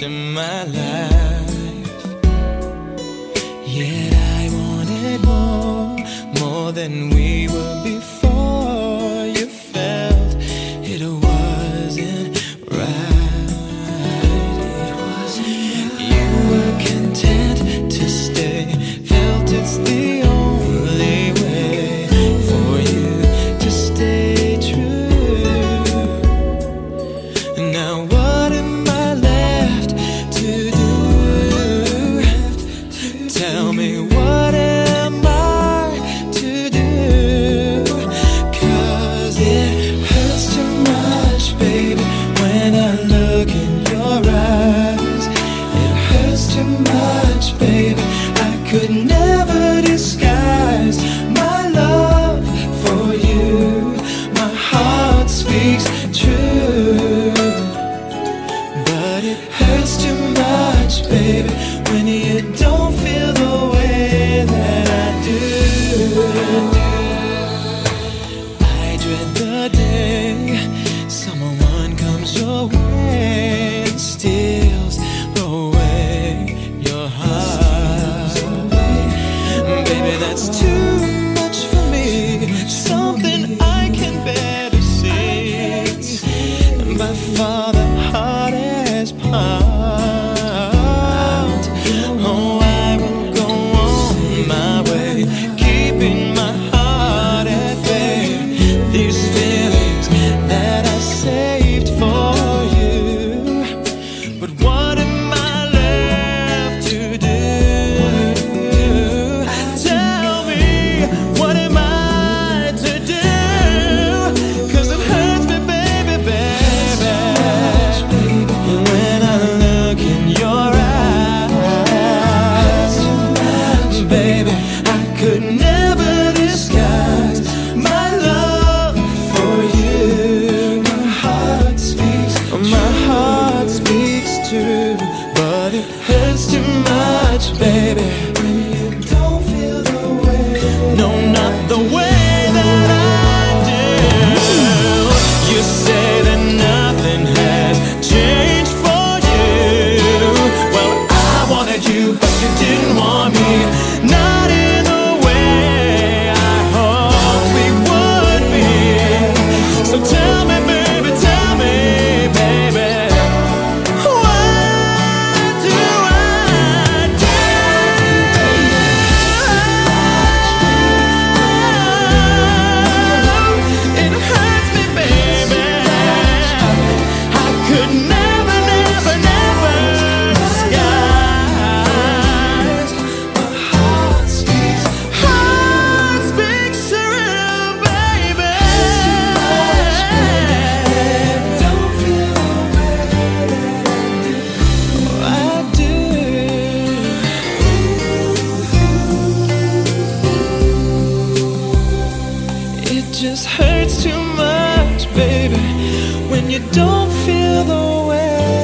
lost in my life. Yet I wanted more, more than we. but it hurts too much, baby, when you but it hurts too much, baby. don't feel the way.